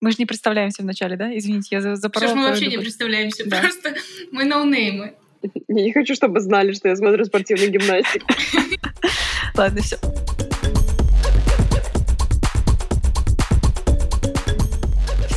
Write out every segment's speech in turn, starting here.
Мы же не представляемся вначале, да? Извините, я запорола. Что ж мы вообще не представляемся, да. просто мы ноунеймы. Я не хочу, чтобы знали, что я смотрю спортивную гимнастику. Ладно, все.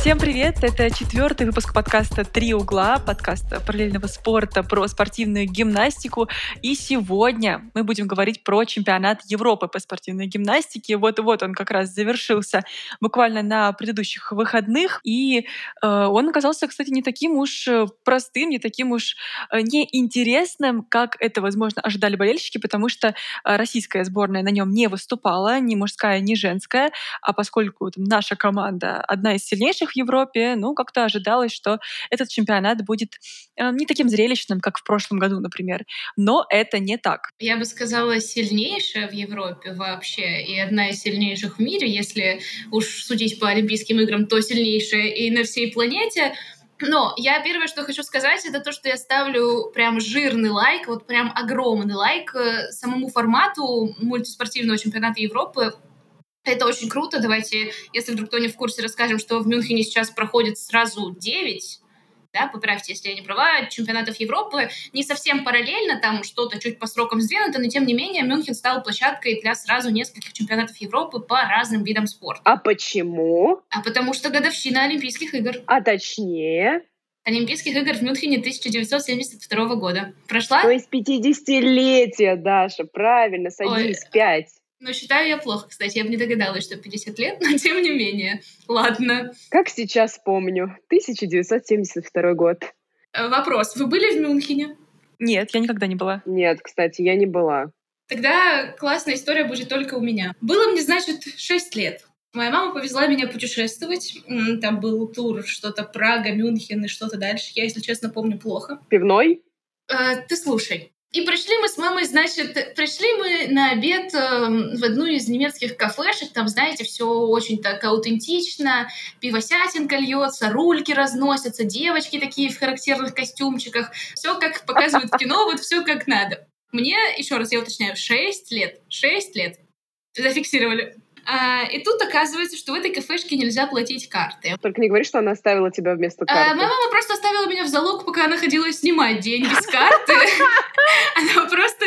Всем привет! Это четвертый выпуск подкаста «Три угла», подкаста параллельного спорта про спортивную гимнастику. И сегодня мы будем говорить про чемпионат Европы по спортивной гимнастике. Вот-вот он как раз завершился буквально на предыдущих выходных. И э, он оказался, кстати, не таким уж э, простым, не таким уж э, неинтересным, как это, возможно, ожидали болельщики, потому что э, российская сборная на нем не выступала, ни мужская, ни женская. А поскольку там, наша команда одна из сильнейших в Европе, ну, как-то ожидалось, что этот чемпионат будет э, не таким зрелищным, как в прошлом году, например. Но это не так. Я бы сказала, сильнейшая в Европе вообще, и одна из сильнейших в мире, если уж судить по Олимпийским играм, то сильнейшая и на всей планете. Но я первое, что хочу сказать, это то, что я ставлю прям жирный лайк, вот прям огромный лайк э, самому формату мультиспортивного чемпионата Европы это очень круто. Давайте, если вдруг кто не в курсе, расскажем, что в Мюнхене сейчас проходит сразу 9 да, поправьте, если я не права, чемпионатов Европы не совсем параллельно, там что-то чуть по срокам сдвинуто, но тем не менее Мюнхен стал площадкой для сразу нескольких чемпионатов Европы по разным видам спорта. А почему? А потому что годовщина Олимпийских игр. А точнее? Олимпийских игр в Мюнхене 1972 года. Прошла? То есть 50-летие, Даша, правильно, садись, Ой, 5. Но считаю я плохо, кстати. Я бы не догадалась, что 50 лет, но тем не менее. Ладно. Как сейчас помню. 1972 год. Э, вопрос. Вы были в Мюнхене? Нет, я никогда не была. Нет, кстати, я не была. Тогда классная история будет только у меня. Было мне, значит, 6 лет. Моя мама повезла меня путешествовать. Там был тур, что-то Прага, Мюнхен и что-то дальше. Я, если честно, помню плохо. Пивной? Э, ты слушай. И пришли мы с мамой, значит, пришли мы на обед э, в одну из немецких кафешек, там, знаете, все очень так аутентично, пивосятинка льется, рульки разносятся, девочки такие в характерных костюмчиках, все как показывают в кино, вот все как надо. Мне, еще раз я уточняю, 6 лет, 6 лет. Зафиксировали. А, и тут оказывается, что в этой кафешке нельзя платить карты. Только не говори, что она оставила тебя вместо карты. А, моя мама просто оставила меня в залог, пока она ходила снимать деньги с карты. Она просто,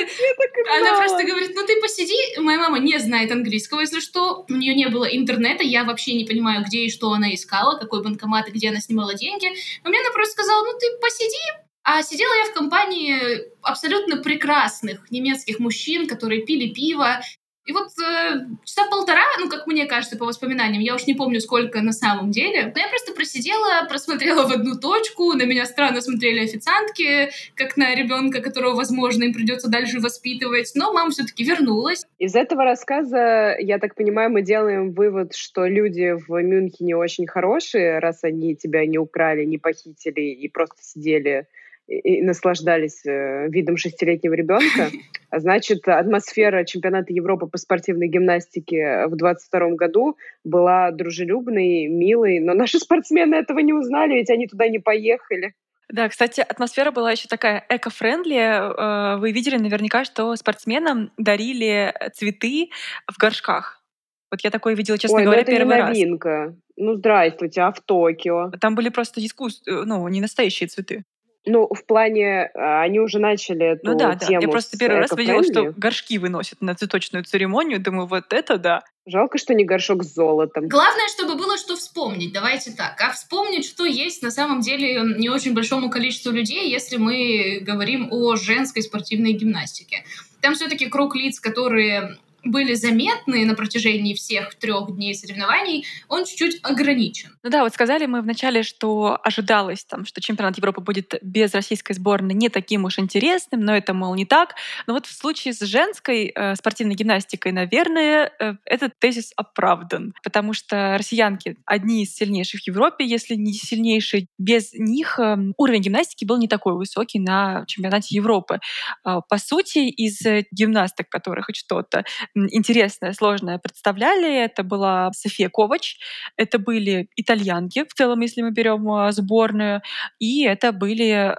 она просто говорит, ну ты посиди. Моя мама не знает английского, если что. У нее не было интернета, я вообще не понимаю, где и что она искала, какой банкомат и где она снимала деньги. Но мне она просто сказала, ну ты посиди, а сидела я в компании абсолютно прекрасных немецких мужчин, которые пили пиво, и вот э, часа полтора, ну, как мне кажется, по воспоминаниям, я уж не помню, сколько на самом деле, но я просто просидела, просмотрела в одну точку, на меня странно смотрели официантки, как на ребенка, которого, возможно, им придется дальше воспитывать, но мама все-таки вернулась. Из этого рассказа, я так понимаю, мы делаем вывод, что люди в Мюнхене очень хорошие, раз они тебя не украли, не похитили и просто сидели и наслаждались э, видом шестилетнего ребенка. А значит, атмосфера чемпионата Европы по спортивной гимнастике в 22 году была дружелюбной, милой, но наши спортсмены этого не узнали, ведь они туда не поехали. Да, кстати, атмосфера была еще такая эко-френдли. Э, вы видели наверняка, что спортсменам дарили цветы в горшках. Вот я такое видела, честно Ой, говоря, ну это первый не новинка. раз. Ну, здравствуйте, а в Токио? Там были просто искусств... Э, ну, не настоящие цветы. Ну, в плане, а, они уже начали эту ну, да, тему да. Я просто первый раз видела, что горшки выносят на цветочную церемонию. Думаю, вот это да. Жалко, что не горшок с золотом. Главное, чтобы было что вспомнить. Давайте так. А вспомнить, что есть на самом деле не очень большому количеству людей, если мы говорим о женской спортивной гимнастике. Там все-таки круг лиц, которые были заметны на протяжении всех трех дней соревнований, он чуть-чуть ограничен. Ну да, вот сказали мы вначале, что ожидалось, там, что чемпионат Европы будет без российской сборной не таким уж интересным, но это, мол, не так. Но вот в случае с женской э, спортивной гимнастикой, наверное, э, этот тезис оправдан, потому что россиянки одни из сильнейших в Европе, если не сильнейшие. Без них э, уровень гимнастики был не такой высокий на чемпионате Европы. Э, по сути, из гимнасток, которых хоть что-то интересное, сложное представляли. Это была София Ковач, это были итальянки, в целом, если мы берем а, сборную, и это были э,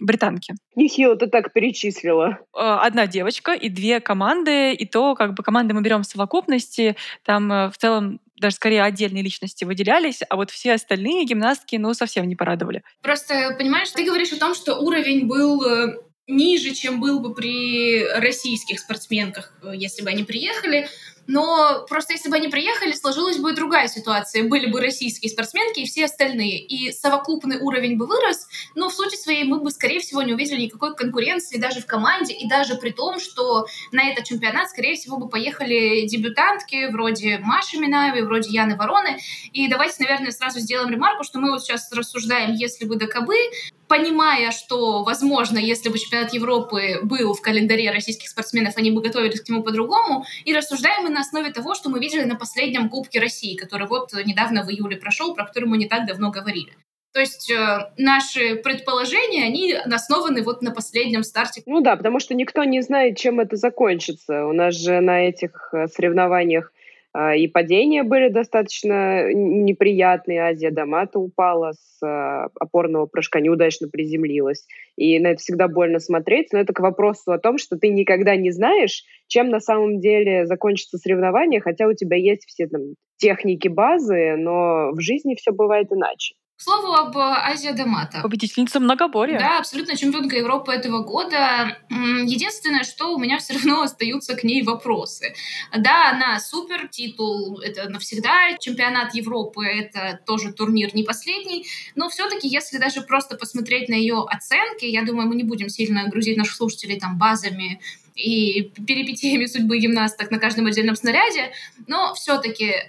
британки. Нехило ты так перечислила. А, одна девочка и две команды, и то как бы команды мы берем в совокупности, там э, в целом даже скорее отдельные личности выделялись, а вот все остальные гимнастки, ну, совсем не порадовали. Просто, понимаешь, ты говоришь о том, что уровень был э, ниже, чем был бы при российских спортсменках, э, если бы они приехали. Но просто если бы они приехали, сложилась бы другая ситуация. Были бы российские спортсменки и все остальные. И совокупный уровень бы вырос, но в сути своей мы бы, скорее всего, не увидели никакой конкуренции даже в команде. И даже при том, что на этот чемпионат, скорее всего, бы поехали дебютантки вроде Маши Минаевой, вроде Яны Вороны. И давайте, наверное, сразу сделаем ремарку, что мы вот сейчас рассуждаем, если бы да кабы, понимая, что, возможно, если бы чемпионат Европы был в календаре российских спортсменов, они бы готовились к нему по-другому, и рассуждаем мы на основе того, что мы видели на последнем Кубке России, который вот недавно в июле прошел, про который мы не так давно говорили. То есть э, наши предположения, они основаны вот на последнем старте. Ну да, потому что никто не знает, чем это закончится. У нас же на этих э, соревнованиях и падения были достаточно неприятные. Азия Дамата упала с а, опорного прыжка, неудачно приземлилась. И на это всегда больно смотреть. Но это к вопросу о том, что ты никогда не знаешь, чем на самом деле закончится соревнование, хотя у тебя есть все там техники базы, но в жизни все бывает иначе. К слову об Азия Дамата. Победительница многоборья. Да, абсолютно чемпионка Европы этого года. Единственное, что у меня все равно остаются к ней вопросы. Да, она супер, титул это навсегда, чемпионат Европы это тоже турнир не последний, но все-таки, если даже просто посмотреть на ее оценки, я думаю, мы не будем сильно грузить наших слушателей там базами и перипетиями судьбы гимнасток на каждом отдельном снаряде, но все-таки э,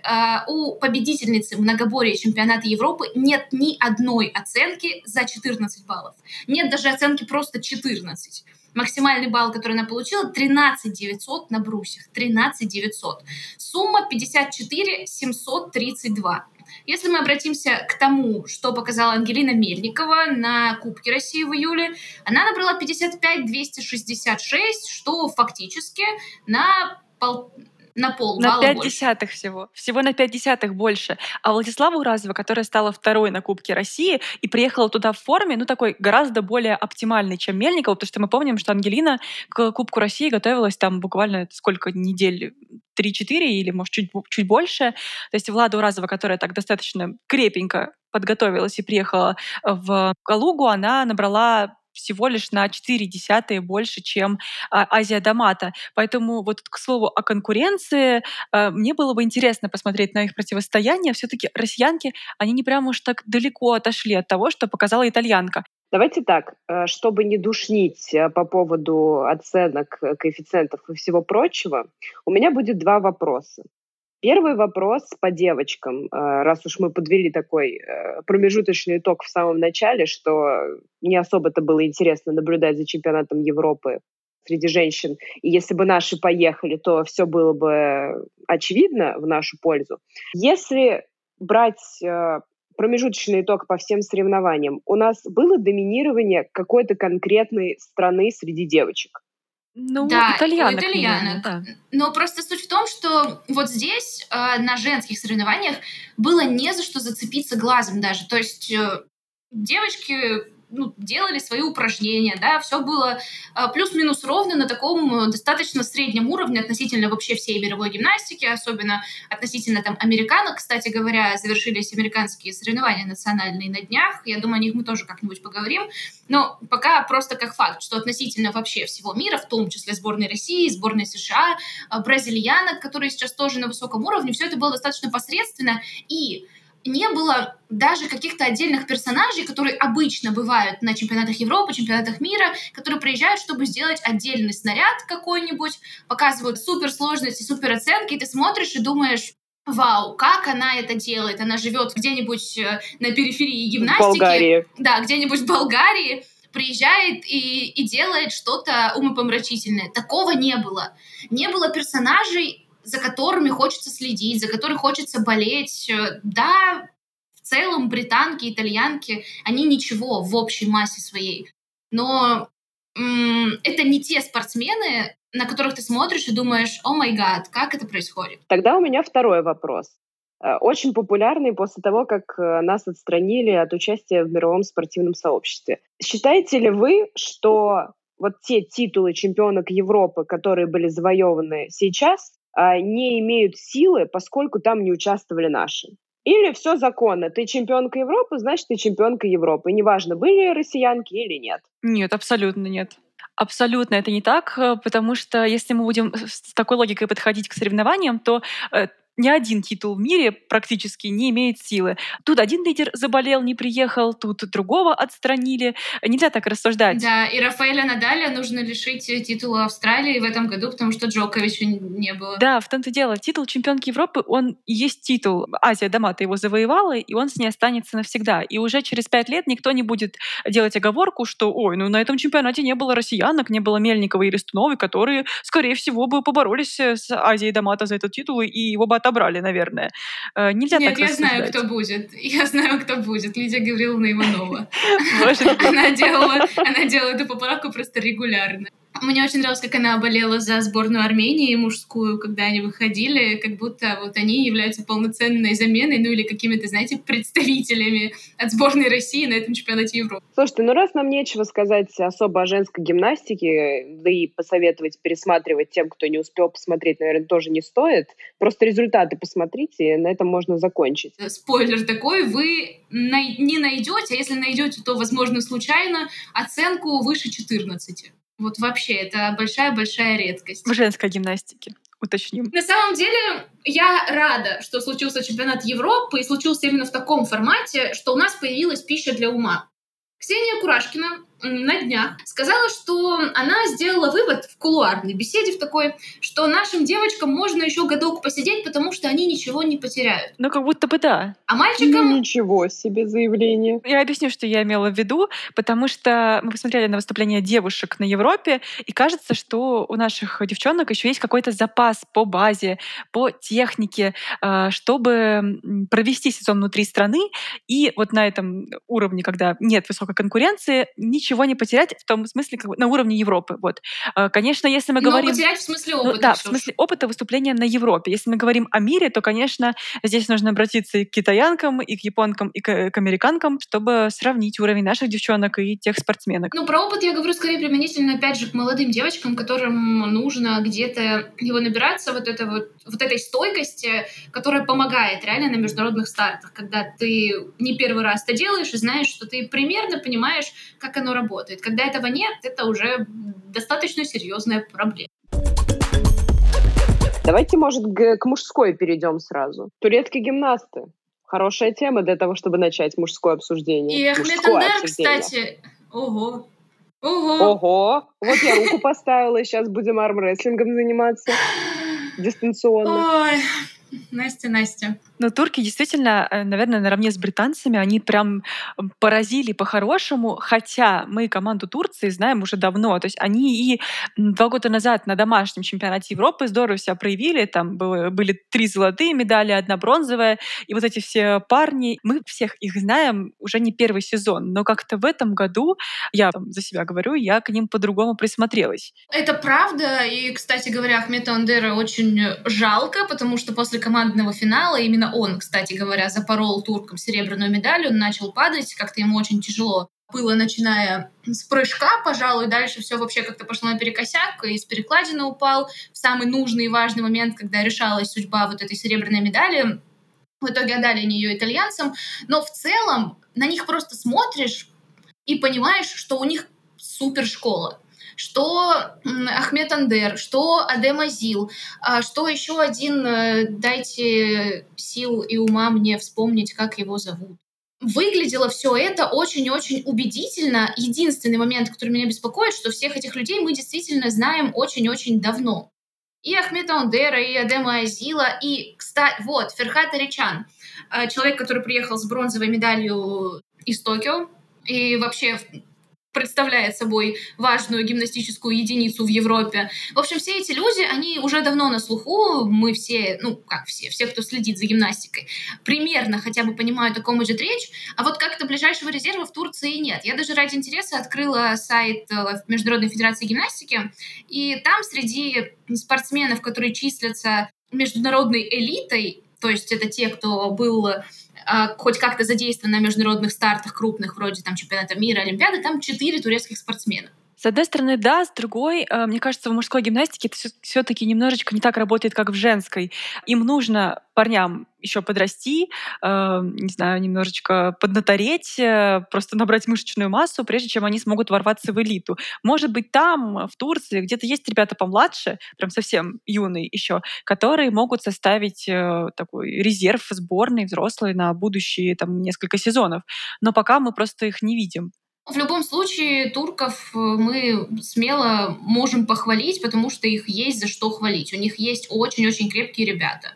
у победительницы многоборья чемпионата Европы нет ни одной оценки за 14 баллов. Нет даже оценки просто 14. Максимальный балл, который она получила, 13 900 на брусьях. 13 900. Сумма 54 732. Если мы обратимся к тому, что показала Ангелина Мельникова на Кубке России в июле, она набрала 55 266, что фактически на пол на пол На пять десятых всего. Всего на пять десятых больше. А Владислава Уразова, которая стала второй на Кубке России и приехала туда в форме, ну, такой гораздо более оптимальной, чем Мельникова, потому что мы помним, что Ангелина к Кубку России готовилась там буквально сколько недель 3-4 или, может, чуть, чуть больше. То есть Влада Уразова, которая так достаточно крепенько подготовилась и приехала в Калугу, она набрала всего лишь на 4 десятые больше, чем а, Азия Дамата. Поэтому вот к слову о конкуренции, а, мне было бы интересно посмотреть на их противостояние. Все-таки россиянки, они не прямо уж так далеко отошли от того, что показала итальянка. Давайте так, э, чтобы не душнить э, по поводу оценок, э, коэффициентов и всего прочего, у меня будет два вопроса. Первый вопрос по девочкам. Э, раз уж мы подвели такой э, промежуточный итог в самом начале, что не особо-то было интересно наблюдать за чемпионатом Европы среди женщин. И если бы наши поехали, то все было бы очевидно в нашу пользу. Если брать э, промежуточный итог по всем соревнованиям, у нас было доминирование какой-то конкретной страны среди девочек. Ну, Да, итальянок, итальянок. наверное, да. Но просто суть в том, что вот здесь, э, на женских соревнованиях, было не за что зацепиться глазом даже. То есть э, девочки ну, делали свои упражнения, да, все было э, плюс-минус ровно на таком э, достаточно среднем уровне относительно вообще всей мировой гимнастики, особенно относительно там американок. Кстати говоря, завершились американские соревнования национальные на днях. Я думаю, о них мы тоже как-нибудь поговорим. Но пока просто как факт, что относительно вообще всего мира, в том числе сборной России, сборной США, э, бразильянок, которые сейчас тоже на высоком уровне, все это было достаточно посредственно. И не было даже каких-то отдельных персонажей, которые обычно бывают на чемпионатах Европы, чемпионатах мира, которые приезжают, чтобы сделать отдельный снаряд какой-нибудь, показывают суперсложности, супероценки, и ты смотришь и думаешь, Вау, как она это делает? Она живет где-нибудь э, на периферии гимнастики. В Болгарии. Да, где-нибудь в Болгарии приезжает и, и делает что-то умопомрачительное. Такого не было. Не было персонажей, за которыми хочется следить, за которых хочется болеть. Э, Да, в целом британки, итальянки, они ничего в общей массе своей. Но это не те спортсмены, на которых ты смотришь и думаешь, о май гад, как это происходит? Тогда у меня второй вопрос. Э, Очень популярный после того, как э, нас отстранили от участия в мировом спортивном сообществе. Считаете ли вы, что вот те титулы чемпионок Европы, которые были завоеваны сейчас, не имеют силы, поскольку там не участвовали наши. Или все законно. Ты чемпионка Европы, значит, ты чемпионка Европы. Неважно, были россиянки или нет. Нет, абсолютно нет. Абсолютно это не так, э, потому что если мы будем с такой логикой подходить к соревнованиям, то э, ни один титул в мире практически не имеет силы. Тут один лидер заболел, не приехал, тут другого отстранили. Нельзя так рассуждать. Да, и Рафаэля Надаля нужно лишить титула Австралии в этом году, потому что Джоковича не было. Да, в том-то дело. Титул чемпионки Европы, он есть титул. Азия Дамата его завоевала, и он с ней останется навсегда. И уже через пять лет никто не будет делать оговорку, что, ой, ну на этом чемпионате не было россиянок, не было Мельникова и Рестуновой, которые, скорее всего, бы поборолись с Азией Дамата за этот титул, и его бы отобрали, наверное. Э, нельзя Нет, так я рассуждать. знаю, кто будет. Я знаю, кто будет. Лидия Гавриловна Иванова. Она делала эту поправку просто регулярно. Мне очень нравилось, как она болела за сборную Армении мужскую, когда они выходили, как будто вот они являются полноценной заменой, ну или какими-то, знаете, представителями от сборной России на этом чемпионате Европы. Слушайте, ну раз нам нечего сказать особо о женской гимнастике, да и посоветовать пересматривать тем, кто не успел посмотреть, наверное, тоже не стоит. Просто результаты посмотрите, и на этом можно закончить. Спойлер такой, вы най- не найдете, а если найдете, то, возможно, случайно, оценку выше 14. Вот вообще, это большая-большая редкость. В женской гимнастике уточним. На самом деле, я рада, что случился чемпионат Европы и случился именно в таком формате, что у нас появилась пища для ума. Ксения Курашкина на днях сказала, что она сделала вывод в кулуарной беседе в такой, что нашим девочкам можно еще годок посидеть, потому что они ничего не потеряют. Ну, как будто бы да. А мальчикам... Ну, ничего себе заявление. Я объясню, что я имела в виду, потому что мы посмотрели на выступления девушек на Европе, и кажется, что у наших девчонок еще есть какой-то запас по базе, по технике, э, чтобы провести сезон внутри страны. И вот на этом уровне, когда нет высокой конкуренции, ничего ничего не потерять в том смысле, как бы на уровне Европы. Вот. А, конечно, если мы Но говорим... потерять в смысле опыта. Ну, да, в смысле опыта выступления на Европе. Если мы говорим о мире, то, конечно, здесь нужно обратиться и к китаянкам, и к японкам, и к, к американкам, чтобы сравнить уровень наших девчонок и тех спортсменок. Ну, про опыт я говорю скорее применительно, опять же, к молодым девочкам, которым нужно где-то его набираться, вот, это вот, вот этой стойкости, которая помогает реально на международных стартах, когда ты не первый раз это делаешь и знаешь, что ты примерно понимаешь, как оно работает работает. Когда этого нет, это уже достаточно серьезная проблема. Давайте, может, к, мужской перейдем сразу. Турецкие гимнасты. Хорошая тема для того, чтобы начать мужское обсуждение. И Ахмед Андер, кстати, ого, Ого. Ого. Вот я руку поставила, и сейчас будем армрестлингом заниматься дистанционно. Ой, Настя, Настя. Но турки действительно, э, наверное, наравне с британцами, они прям поразили по-хорошему, хотя мы команду Турции знаем уже давно. То есть они и два года назад на домашнем чемпионате Европы здорово себя проявили. Там были три золотые медали, одна бронзовая. И вот эти все парни, мы всех их знаем уже не первый сезон. Но как-то в этом году, я там, за себя говорю, я к ним по-другому присмотрелась. Это правда. И, кстати говоря, Ахмета Андера очень жалко, потому что после командного финала. Именно он, кстати говоря, запорол туркам серебряную медаль, он начал падать, как-то ему очень тяжело было, начиная с прыжка, пожалуй, дальше все вообще как-то пошло наперекосяк, и из перекладины упал. В самый нужный и важный момент, когда решалась судьба вот этой серебряной медали. В итоге отдали они ее итальянцам, но в целом на них просто смотришь и понимаешь, что у них супер школа что Ахмед Андер, что Адем Азил, а что еще один, э, дайте сил и ума мне вспомнить, как его зовут. Выглядело все это очень-очень убедительно. Единственный момент, который меня беспокоит, что всех этих людей мы действительно знаем очень-очень давно. И Ахмета Андера, и Адема Азила, и, кстати, вот, Ферхат Аричан, э, человек, который приехал с бронзовой медалью из Токио, и вообще представляет собой важную гимнастическую единицу в Европе. В общем, все эти люди, они уже давно на слуху, мы все, ну, как все, все, кто следит за гимнастикой, примерно хотя бы понимают, о ком идет речь, а вот как-то ближайшего резерва в Турции нет. Я даже ради интереса открыла сайт э, Международной Федерации Гимнастики, и там среди спортсменов, которые числятся международной элитой, то есть это те, кто был а, хоть как-то задействован на международных стартах крупных, вроде там чемпионата мира, Олимпиады, там четыре турецких спортсмена. С одной стороны, да, с другой, э, мне кажется, в мужской гимнастике это все-таки немножечко не так работает, как в женской. Им нужно парням еще подрасти, э, не знаю, немножечко поднатореть, э, просто набрать мышечную массу, прежде чем они смогут ворваться в элиту. Может быть, там, в Турции, где-то есть ребята помладше, прям совсем юные еще, которые могут составить такой резерв сборной взрослой на будущие там несколько сезонов. Но пока мы просто их не видим. В любом случае, турков э, мы смело можем похвалить, потому что их есть за что хвалить. У них есть очень-очень крепкие ребята.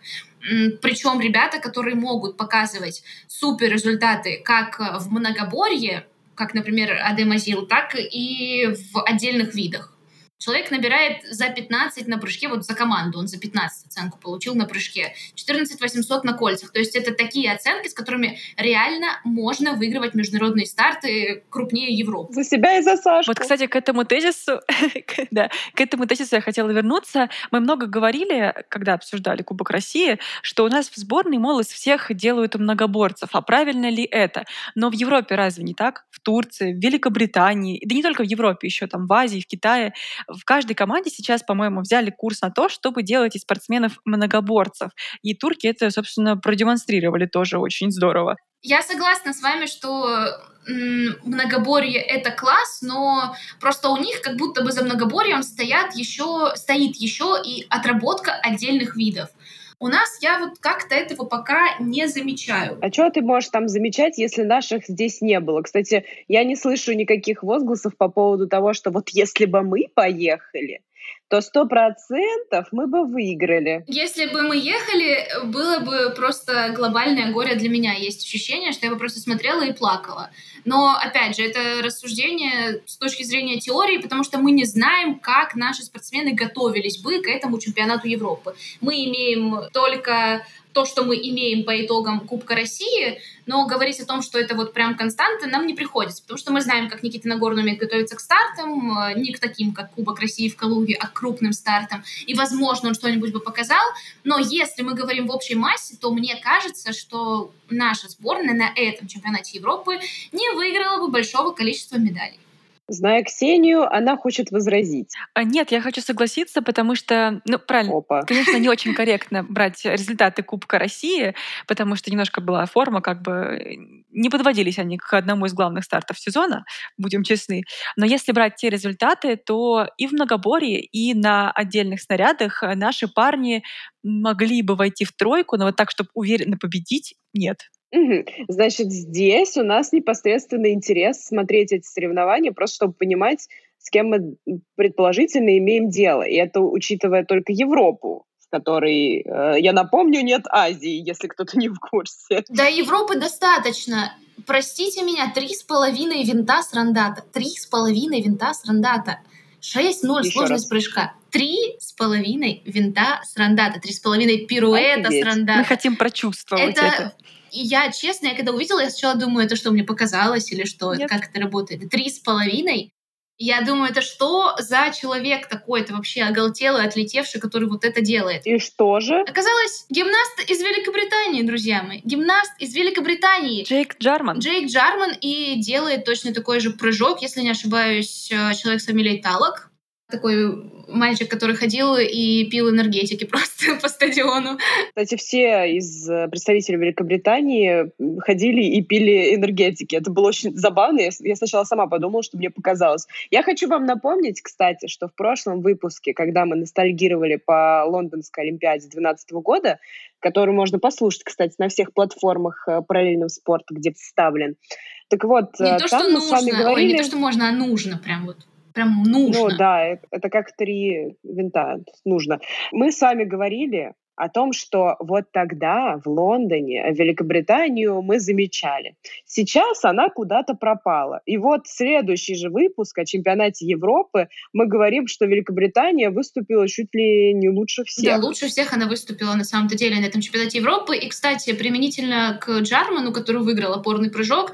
Причем ребята, которые могут показывать супер результаты как в многоборье, как, например, Адемазил, так и в отдельных видах. Человек набирает за 15 на прыжке, вот за команду он за 15 оценку получил на прыжке, 14 800 на кольцах. То есть это такие оценки, с которыми реально можно выигрывать международные старты крупнее Европы. За себя и за Сашу. Вот, кстати, к этому тезису, да, к этому тезису я хотела вернуться. Мы много говорили, когда обсуждали Кубок России, что у нас в сборной, мол, из всех делают многоборцев. А правильно ли это? Но в Европе разве не так? В Турции, в Великобритании, да не только в Европе, еще там в Азии, в Китае в каждой команде сейчас, по-моему, взяли курс на то, чтобы делать из спортсменов многоборцев. И турки это, собственно, продемонстрировали тоже очень здорово. Я согласна с вами, что многоборье это класс, но просто у них как будто бы за многоборьем стоят еще, стоит еще и отработка отдельных видов. У нас я вот как-то этого пока не замечаю. А что ты можешь там замечать, если наших здесь не было? Кстати, я не слышу никаких возгласов по поводу того, что вот если бы мы поехали, то сто процентов мы бы выиграли. Если бы мы ехали, было бы просто глобальное горе для меня. Есть ощущение, что я бы просто смотрела и плакала. Но, опять же, это рассуждение с точки зрения теории, потому что мы не знаем, как наши спортсмены готовились бы к этому чемпионату Европы. Мы имеем только то, что мы имеем по итогам Кубка России, но говорить о том, что это вот прям константа, нам не приходится, потому что мы знаем, как Никита Нагорный умеет готовиться к стартам, э, не к таким, как Кубок России в Калуге, а к крупным стартам, и, возможно, он что-нибудь бы показал, но если мы говорим в общей массе, то мне кажется, что наша сборная на этом чемпионате Европы не выиграла бы большого количества медалей. Зная Ксению, она хочет возразить. А нет, я хочу согласиться, потому что, ну, правильно, Опа. конечно, не очень корректно брать результаты Кубка России, потому что немножко была форма, как бы не подводились они к одному из главных стартов сезона, будем честны. Но если брать те результаты, то и в многоборье, и на отдельных снарядах наши парни могли бы войти в тройку, но вот так, чтобы уверенно победить, нет. Значит, здесь у нас непосредственный интерес смотреть эти соревнования, просто чтобы понимать, с кем мы предположительно имеем дело. И это учитывая только Европу, в которой, э, я напомню, нет Азии, если кто-то не в курсе. Да, Европы достаточно. Простите меня, три с половиной винта с рандата. Три с половиной винта с рандата. 6-0 сложность раз. прыжка. Три с половиной винта с рандата. Три с половиной пируэта с рандата. Мы хотим прочувствовать это. это. И я, честно, я когда увидела, я сначала думаю, это что, мне показалось или что, Нет. как это работает. Три с половиной. Я думаю, это что за человек такой, это вообще оголтелый, отлетевший, который вот это делает. И что же? Оказалось, гимнаст из Великобритании, друзья мои. Гимнаст из Великобритании. Джейк Джарман. Джейк Джарман и делает точно такой же прыжок, если не ошибаюсь, э, человек с фамилией Талок такой мальчик, который ходил и пил энергетики просто по стадиону. Кстати, все из э, представителей Великобритании ходили и пили энергетики. Это было очень забавно. Я сначала сама подумала, что мне показалось. Я хочу вам напомнить, кстати, что в прошлом выпуске, когда мы ностальгировали по Лондонской Олимпиаде 2012 года, который можно послушать, кстати, на всех платформах э, параллельного спорта, где вставлен. Так вот, не э, то, что нужно, говорили... Ой, не то, что можно, а нужно прям вот прям нужно. Ну да, это, это как три винта, нужно. Мы с вами говорили о том, что вот тогда в Лондоне Великобританию мы замечали. Сейчас она куда-то пропала. И вот следующий же выпуск о чемпионате Европы мы говорим, что Великобритания выступила чуть ли не лучше всех. Да, лучше всех она выступила на самом-то деле на этом чемпионате Европы. И, кстати, применительно к Джарману, который выиграл опорный прыжок,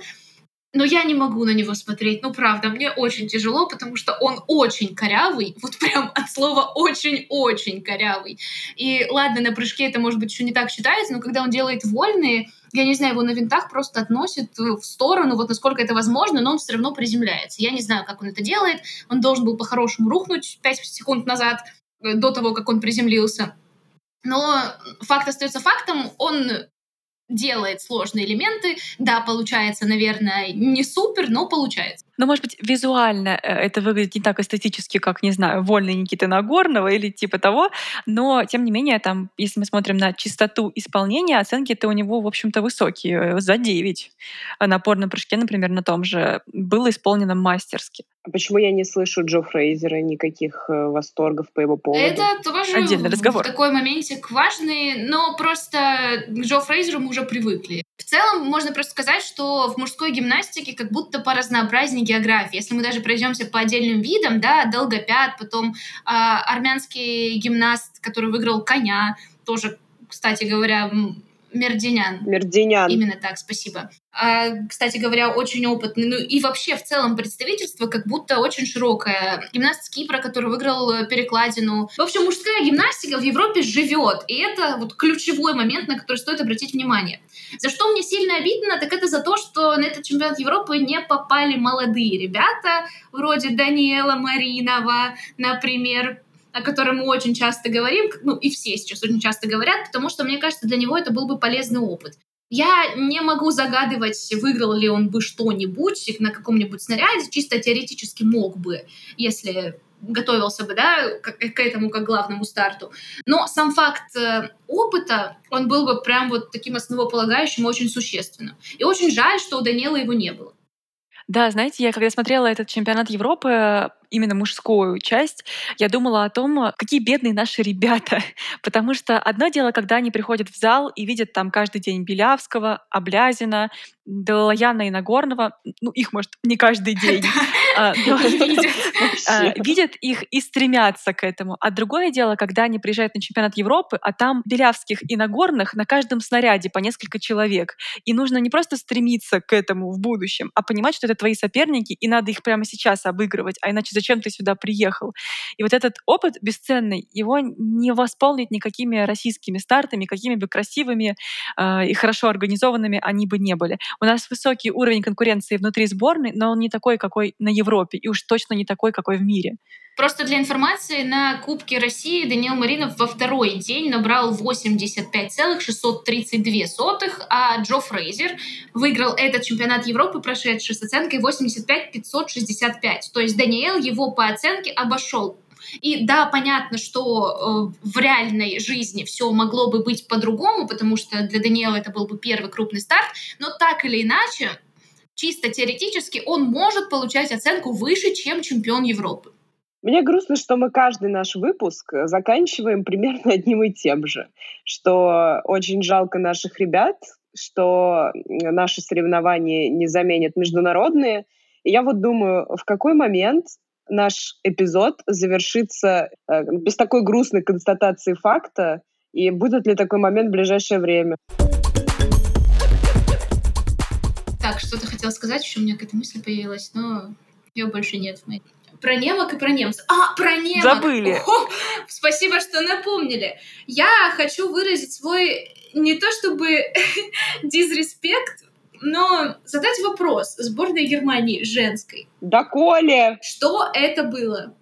но я не могу на него смотреть, ну правда, мне очень тяжело, потому что он очень корявый, вот прям от слова очень-очень корявый. И ладно, на прыжке это может быть еще не так считается, но когда он делает вольные, я не знаю, его на винтах просто относит в сторону, вот насколько это возможно, но он все равно приземляется. Я не знаю, как он это делает. Он должен был по-хорошему рухнуть 5 секунд назад, э, до того, как он приземлился. Но факт остается фактом, он делает сложные элементы. Да, получается, наверное, не супер, но получается. Ну, может быть, визуально э, это выглядит не так эстетически, как, не знаю, вольный Никиты Нагорного или типа того, но, тем не менее, там, если мы смотрим на чистоту исполнения, оценки-то у него, в общем-то, высокие, э, за 9. А на опорном прыжке, например, на том же, было исполнено мастерски. А почему я не слышу Джо Фрейзера никаких э, восторгов по его поводу? Это тоже Отдельный разговор. в такой моментик важный, но просто к Джо Фрейзеру мы уже привыкли. В целом, можно просто сказать, что в мужской гимнастике как будто по разнообразнее географии. Если мы даже пройдемся по отдельным видам, да, долгопят, потом э, армянский гимнаст, который выиграл коня, тоже, кстати говоря, Мердинян. Мердинян. Именно так, спасибо. А, кстати говоря, очень опытный. Ну и вообще в целом представительство как будто очень широкое. Гимнаст с Кипра, который выиграл перекладину. В общем, мужская гимнастика в Европе живет. И это вот ключевой момент, на который стоит обратить внимание. За что мне сильно обидно, так это за то, что на этот чемпионат Европы не попали молодые ребята, вроде Даниэла Маринова, например, о котором мы очень часто говорим, ну и все сейчас очень часто говорят, потому что, мне кажется, для него это был бы полезный опыт. Я не могу загадывать, выиграл ли он бы что-нибудь на каком-нибудь снаряде, чисто теоретически мог бы, если готовился бы, да, к, к этому как главному старту. Но сам факт э, опыта, он был бы прям вот таким основополагающим, очень существенным. И очень жаль, что у Данила его не было. Да, знаете, я когда смотрела этот чемпионат Европы, именно мужскую часть, я думала о том, какие бедные наши ребята. Потому что одно дело, когда они приходят в зал и видят там каждый день Белявского, Облязина, Далаяна и Нагорного, ну, их, может, не каждый день, а, а, видят их и стремятся к этому. А другое дело, когда они приезжают на чемпионат Европы, а там Белявских и Нагорных на каждом снаряде по несколько человек. И нужно не просто стремиться к этому в будущем, а понимать, что это твои соперники, и надо их прямо сейчас обыгрывать, а иначе зачем ты сюда приехал? И вот этот опыт бесценный, его не восполнить никакими российскими стартами, какими бы красивыми э, и хорошо организованными они бы не были. У нас высокий уровень конкуренции внутри сборной, но он не такой, какой на Европе, и уж точно не такой, какой в мире. Просто для информации, на Кубке России Даниил Маринов во второй день набрал 85,632, а Джо Фрейзер выиграл этот чемпионат Европы, прошедший с оценкой 85,565. То есть Даниэл его по оценке обошел. И да, понятно, что э, в реальной жизни все могло бы быть по-другому, потому что для Даниэла это был бы первый крупный старт, но так или иначе, чисто теоретически, он может получать оценку выше, чем чемпион Европы. Мне грустно, что мы каждый наш выпуск э, заканчиваем примерно одним и тем же, что очень жалко наших ребят, что наши соревнования не заменят международные. И я вот думаю, в какой момент наш эпизод завершится э, без такой грустной констатации факта, и будет ли такой момент в ближайшее время? Так, что-то хотела сказать, еще у меня какая-то мысль появилась, но ее больше нет в моей про немок и про немцев. А, про немок! Забыли. О, спасибо, что напомнили. Я хочу выразить свой не то чтобы дизреспект, но задать вопрос сборной Германии женской. Да, Коля! Что это было?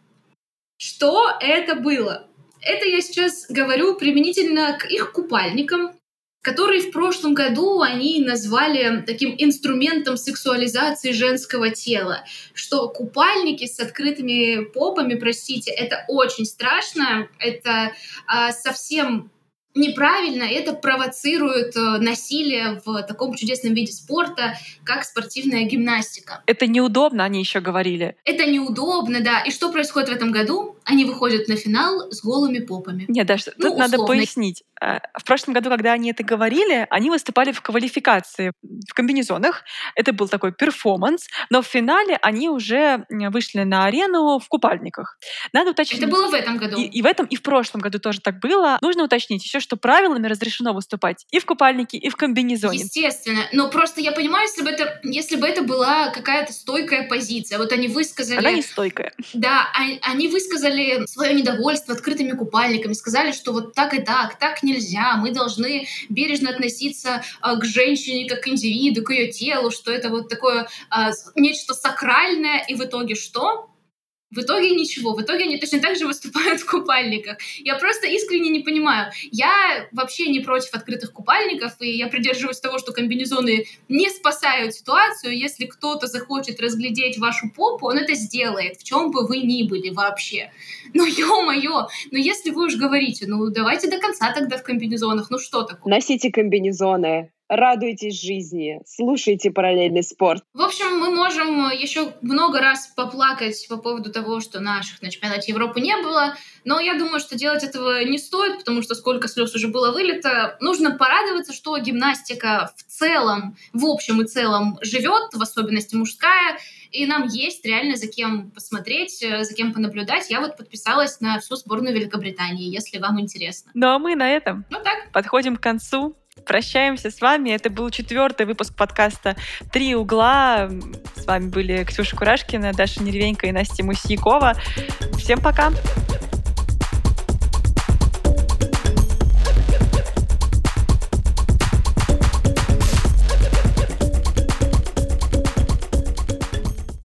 Что это было? Это я сейчас говорю применительно к их купальникам, который в прошлом году они назвали таким инструментом сексуализации женского тела, что купальники с открытыми попами, простите, это очень страшно, это а, совсем неправильно, это провоцирует э, насилие в таком чудесном виде спорта, как спортивная гимнастика. Это неудобно, они еще говорили. Это неудобно, да. И что происходит в этом году? Они выходят на финал с голыми попами. Нет, даже ну, тут условно. надо пояснить. Э, в прошлом году, когда они это говорили, они выступали в квалификации в комбинезонах. Это был такой перформанс, но в финале они уже вышли на арену в купальниках. Надо уточнить. Это было в этом году. И, и в этом, и в прошлом году тоже так было. Нужно уточнить еще, что правилами разрешено выступать и в купальнике, и в комбинезоне. Естественно. Но просто я понимаю, если бы это, если бы это была какая-то стойкая позиция. Вот они высказали... Она не стойкая. Да, они, они высказали высказали свое недовольство открытыми купальниками, сказали, что вот так и так, так нельзя, мы должны бережно относиться а, к женщине как к индивиду, к ее телу, что это вот такое а, нечто сакральное, и в итоге что? В итоге ничего. В итоге они точно так же выступают в купальниках. Я просто искренне не понимаю. Я вообще не против открытых купальников, и я придерживаюсь того, что комбинезоны не спасают ситуацию. Если кто-то захочет разглядеть вашу попу, он это сделает, в чем бы вы ни были вообще. Но ё-моё, но если вы уж говорите, ну давайте до конца тогда в комбинезонах, ну что такое? Носите комбинезоны радуйтесь жизни, слушайте параллельный спорт. В общем, мы можем еще много раз поплакать по поводу того, что наших на чемпионате Европы не было, но я думаю, что делать этого не стоит, потому что сколько слез уже было вылито. Нужно порадоваться, что гимнастика в целом, в общем и целом живет, в особенности мужская, и нам есть реально за кем посмотреть, за кем понаблюдать. Я вот подписалась на всю сборную Великобритании, если вам интересно. Ну а мы на этом ну, так. подходим к концу. Прощаемся с вами. Это был четвертый выпуск подкаста «Три угла». С вами были Ксюша Курашкина, Даша Неревенька и Настя Мусьякова. Всем пока! Пока!